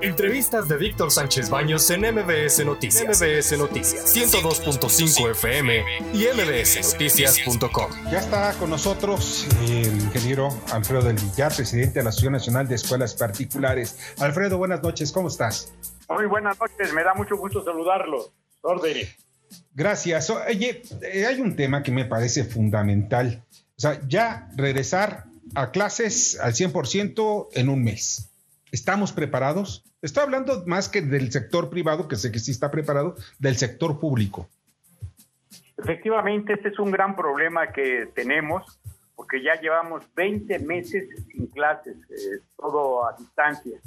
Entrevistas de Víctor Sánchez Baños en MBS Noticias. MBS Noticias 102.5 FM y mbsnoticias.com. Ya está con nosotros el ingeniero Alfredo del Villar, presidente de la Asociación Nacional de Escuelas Particulares. Alfredo, buenas noches, ¿cómo estás? Muy buenas noches, me da mucho gusto saludarlo. Orden. Gracias. Oye, eh, hay un tema que me parece fundamental. O sea, ya regresar a clases al 100% en un mes. ¿Estamos preparados? Estoy hablando más que del sector privado, que sé que sí está preparado, del sector público. Efectivamente, este es un gran problema que tenemos, porque ya llevamos 20 meses sin clases, eh, todo a distancia.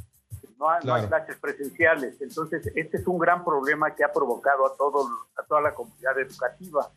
No hay, no hay, clases presenciales. Entonces, este es un gran problema que ha provocado a, todo, a toda la comunidad educativa.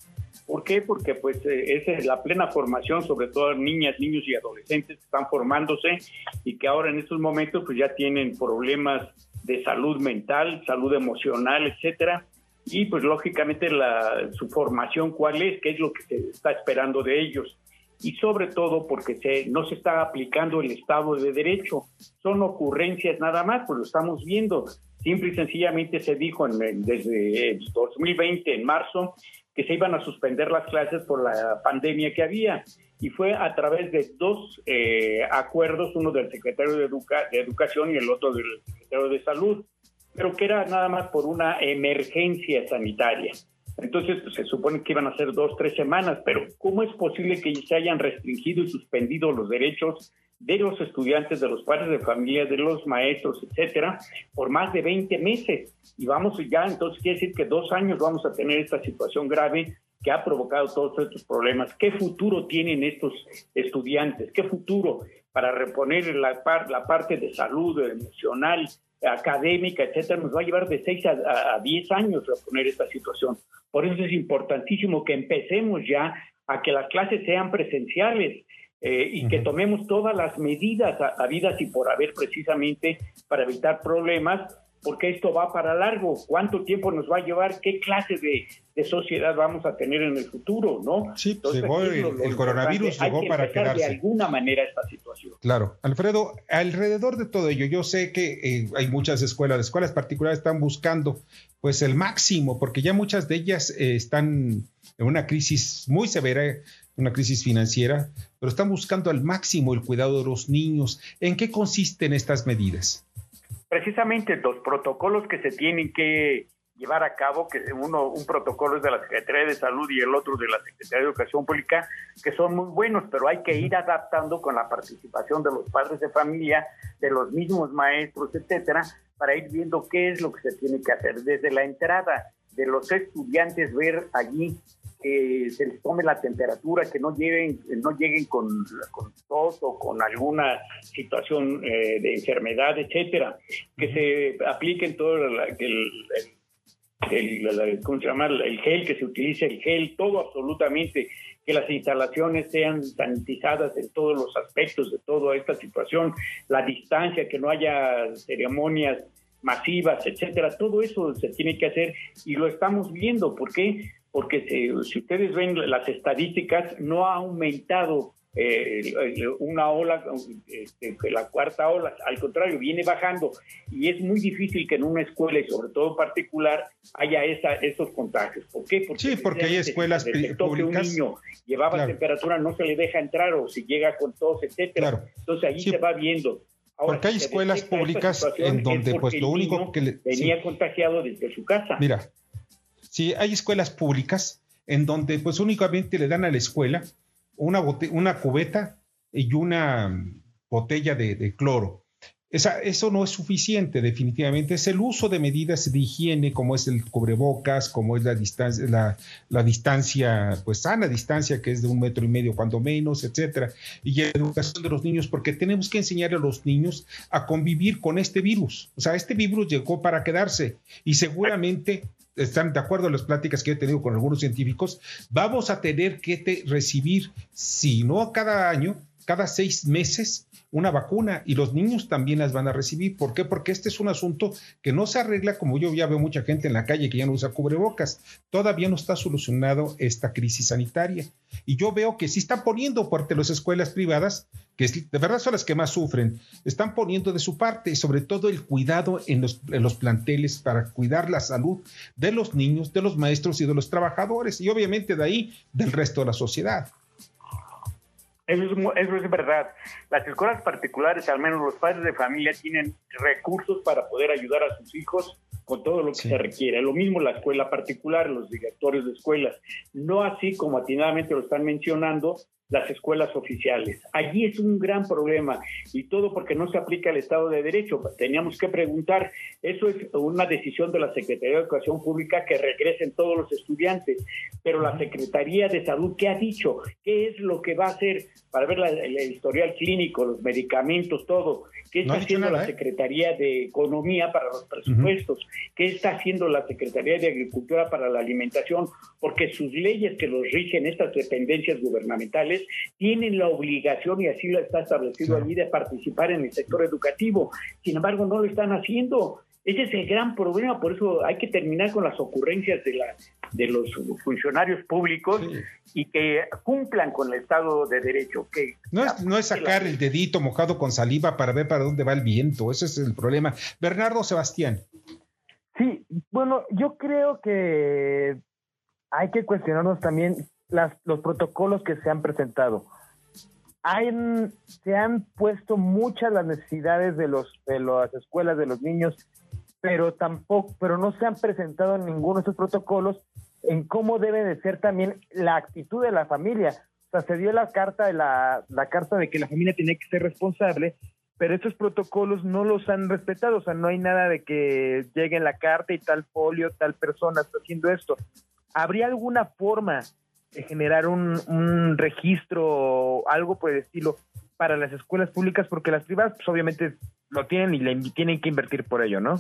¿Por qué? Porque pues eh, es la plena formación, sobre todo niñas, niños y adolescentes que están formándose y que ahora en estos momentos pues ya tienen problemas de salud mental, salud emocional, etcétera. Y pues lógicamente la, su formación, ¿cuál es? ¿Qué es lo que se está esperando de ellos? Y sobre todo porque se, no se está aplicando el Estado de Derecho. Son ocurrencias nada más, pues lo estamos viendo. Simple y sencillamente se dijo desde 2020, en marzo, que se iban a suspender las clases por la pandemia que había. Y fue a través de dos eh, acuerdos, uno del secretario de Educación y el otro del secretario de Salud, pero que era nada más por una emergencia sanitaria. Entonces pues, se supone que iban a ser dos, tres semanas, pero ¿cómo es posible que se hayan restringido y suspendido los derechos de los estudiantes, de los padres de familia, de los maestros, etcétera, por más de 20 meses? Y vamos ya, entonces quiere decir que dos años vamos a tener esta situación grave que ha provocado todos estos problemas. ¿Qué futuro tienen estos estudiantes? ¿Qué futuro para reponer la, par, la parte de salud emocional, académica, etcétera? Nos va a llevar de 6 a, a 10 años reponer esta situación. Por eso es importantísimo que empecemos ya a que las clases sean presenciales. Eh, y que tomemos todas las medidas habidas y por haber precisamente para evitar problemas porque esto va para largo. ¿Cuánto tiempo nos va a llevar? ¿Qué clase de, de sociedad vamos a tener en el futuro? ¿no? Sí, Entonces, llegó el, lo, lo el coronavirus, llegó que para quedarse. de alguna manera esta situación. Claro. Alfredo, alrededor de todo ello, yo sé que eh, hay muchas escuelas, escuelas particulares están buscando pues el máximo, porque ya muchas de ellas eh, están en una crisis muy severa, una crisis financiera, pero están buscando al máximo el cuidado de los niños. ¿En qué consisten estas medidas? precisamente los protocolos que se tienen que llevar a cabo, que uno, un protocolo es de la Secretaría de Salud y el otro de la Secretaría de Educación Pública, que son muy buenos, pero hay que ir adaptando con la participación de los padres de familia, de los mismos maestros, etcétera, para ir viendo qué es lo que se tiene que hacer. Desde la entrada de los estudiantes, ver allí que se les tome la temperatura, que no lleguen, no lleguen con, tos o con alguna situación eh, de enfermedad, etcétera, que se apliquen todo el, el, el, ¿cómo se llama? el gel, que se utilice el gel, todo absolutamente, que las instalaciones sean sanitizadas en todos los aspectos de toda esta situación, la distancia, que no haya ceremonias masivas, etcétera, todo eso se tiene que hacer y lo estamos viendo, ¿por qué? Porque si, si ustedes ven las estadísticas, no ha aumentado eh, una ola, este, la cuarta ola, al contrario, viene bajando y es muy difícil que en una escuela y sobre todo particular haya esa, esos contagios. ¿Por qué? Porque, sí, porque hay escuelas públicas. que un niño llevaba claro. temperatura no se le deja entrar o si llega con tos, etcétera. Claro. Entonces ahí sí. se va viendo. Ahora, porque hay escuelas públicas en donde pues lo único que le, venía sí. contagiado desde su casa. Mira, Sí, hay escuelas públicas en donde pues únicamente le dan a la escuela una, una cubeta y una botella de, de cloro. Esa, eso no es suficiente, definitivamente. Es el uso de medidas de higiene, como es el cubrebocas, como es la distancia, la, la, distancia, pues sana distancia, que es de un metro y medio, cuando menos, etcétera. Y la educación de los niños, porque tenemos que enseñar a los niños a convivir con este virus. O sea, este virus llegó para quedarse y seguramente están de acuerdo en las pláticas que he tenido con algunos científicos, vamos a tener que recibir, si no cada año, cada seis meses una vacuna y los niños también las van a recibir. ¿Por qué? Porque este es un asunto que no se arregla como yo ya veo mucha gente en la calle que ya no usa cubrebocas. Todavía no está solucionado esta crisis sanitaria. Y yo veo que sí están poniendo parte las escuelas privadas, que de verdad son las que más sufren, están poniendo de su parte, sobre todo el cuidado en los, en los planteles para cuidar la salud de los niños, de los maestros y de los trabajadores, y obviamente de ahí del resto de la sociedad. Eso es, eso es verdad. Las escuelas particulares, al menos los padres de familia, tienen recursos para poder ayudar a sus hijos con todo lo que se requiere. Lo mismo la escuela particular, los directores de escuelas. No así como atinadamente lo están mencionando las escuelas oficiales. Allí es un gran problema y todo porque no se aplica el Estado de Derecho. Teníamos que preguntar, eso es una decisión de la Secretaría de Educación Pública que regresen todos los estudiantes, pero la Secretaría de Salud, ¿qué ha dicho? ¿Qué es lo que va a hacer para ver el historial clínico, los medicamentos, todo? ¿Qué está haciendo la ¿eh? Secretaría de Economía para los presupuestos? ¿Qué está haciendo la Secretaría de Agricultura para la alimentación? Porque sus leyes que los rigen, estas dependencias gubernamentales, tienen la obligación, y así lo está establecido allí, de participar en el sector educativo. Sin embargo, no lo están haciendo. Ese es el gran problema, por eso hay que terminar con las ocurrencias de, la, de los funcionarios públicos y que cumplan con el Estado de Derecho. Que no, es, no es sacar el dedito mojado con saliva para ver para dónde va el viento, ese es el problema. Bernardo Sebastián. Sí, bueno, yo creo que hay que cuestionarnos también las, los protocolos que se han presentado. Hay, se han puesto muchas las necesidades de, los, de las escuelas, de los niños, pero tampoco, pero no se han presentado ninguno de estos protocolos en cómo debe de ser también la actitud de la familia. O sea, se dio la carta de la, la carta de que la familia tiene que ser responsable, pero estos protocolos no los han respetado, o sea, no hay nada de que llegue en la carta y tal folio, tal persona está haciendo esto. ¿Habría alguna forma generar un, un registro o algo por el estilo para las escuelas públicas? Porque las privadas, pues obviamente lo tienen y le tienen que invertir por ello, ¿no?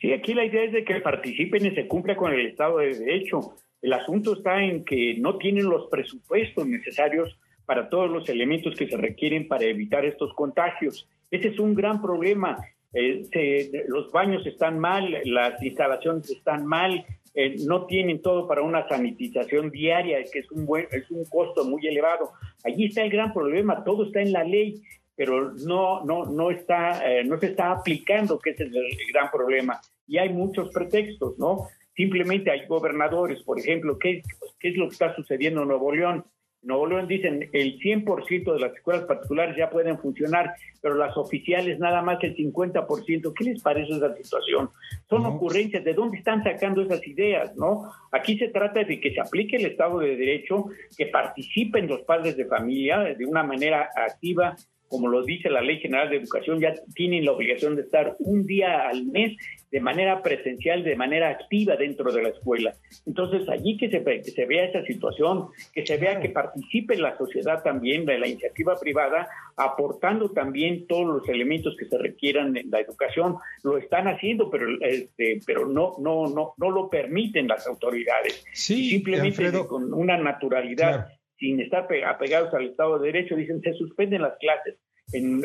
Sí, aquí la idea es de que participen y se cumpla con el Estado de Derecho. El asunto está en que no tienen los presupuestos necesarios para todos los elementos que se requieren para evitar estos contagios. Ese es un gran problema. Eh, los baños están mal, las instalaciones están mal, eh, no tienen todo para una sanitización diaria, que es un, buen, es un costo muy elevado. Allí está el gran problema, todo está en la ley pero no, no, no, está, eh, no se está aplicando, que ese es el, gran problema. Y hay muchos pretextos, ¿no? Simplemente hay gobernadores, por ejemplo, ¿qué, qué es lo que está sucediendo en Nuevo León? Nuevo León dicen el 100% de las escuelas particulares ya pueden funcionar, pero las oficiales nada más el 50%. ¿Qué les parece esa situación? Son ocurrencias, ¿de dónde están sacando esas ideas? no Aquí se trata de que se aplique el Estado de Derecho, que participen los padres de familia de una manera activa, como lo dice la Ley General de Educación, ya tienen la obligación de estar un día al mes de manera presencial, de manera activa dentro de la escuela. Entonces, allí que se, que se vea esa situación, que se vea que participe la sociedad también de la iniciativa privada, aportando también todos los elementos que se requieran en la educación. Lo están haciendo, pero, este, pero no, no, no, no lo permiten las autoridades. Sí, Simplemente con una naturalidad sin estar apegados al Estado de Derecho, dicen se suspenden las clases. En,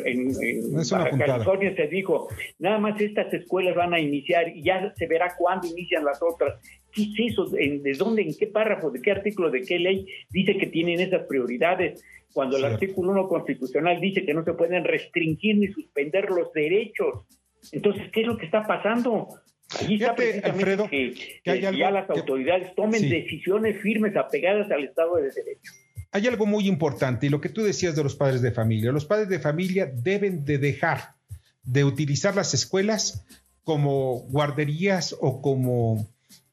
California se dijo, nada más estas escuelas van a iniciar y ya se verá cuándo inician las otras. ¿Qué es eso? ¿De dónde, en qué párrafo, de qué artículo, de qué ley dice que tienen esas prioridades? Cuando el artículo 1 constitucional dice que no se pueden restringir ni suspender los derechos. Entonces, ¿qué es lo que está pasando? Allí está Alfredo, que, ya las autoridades tomen decisiones firmes apegadas al Estado de Derecho hay algo muy importante y lo que tú decías de los padres de familia. Los padres de familia deben de dejar de utilizar las escuelas como guarderías o como,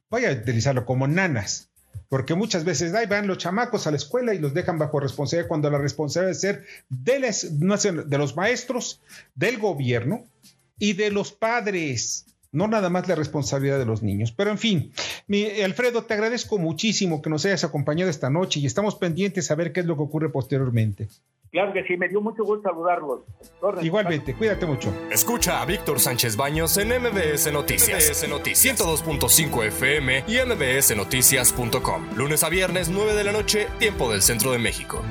voy a utilizarlo, como nanas. Porque muchas veces ahí van los chamacos a la escuela y los dejan bajo responsabilidad cuando la responsabilidad debe ser de, de los maestros, del gobierno y de los padres no nada más la responsabilidad de los niños. Pero en fin, mi, Alfredo, te agradezco muchísimo que nos hayas acompañado esta noche y estamos pendientes a ver qué es lo que ocurre posteriormente. Claro que sí, me dio mucho gusto saludarlos. Igualmente, cuídate mucho. Escucha a Víctor Sánchez Baños en MBS Noticias. MBS Noticias 102.5 FM y MBSNoticias.com. Lunes a viernes, 9 de la noche, tiempo del centro de México.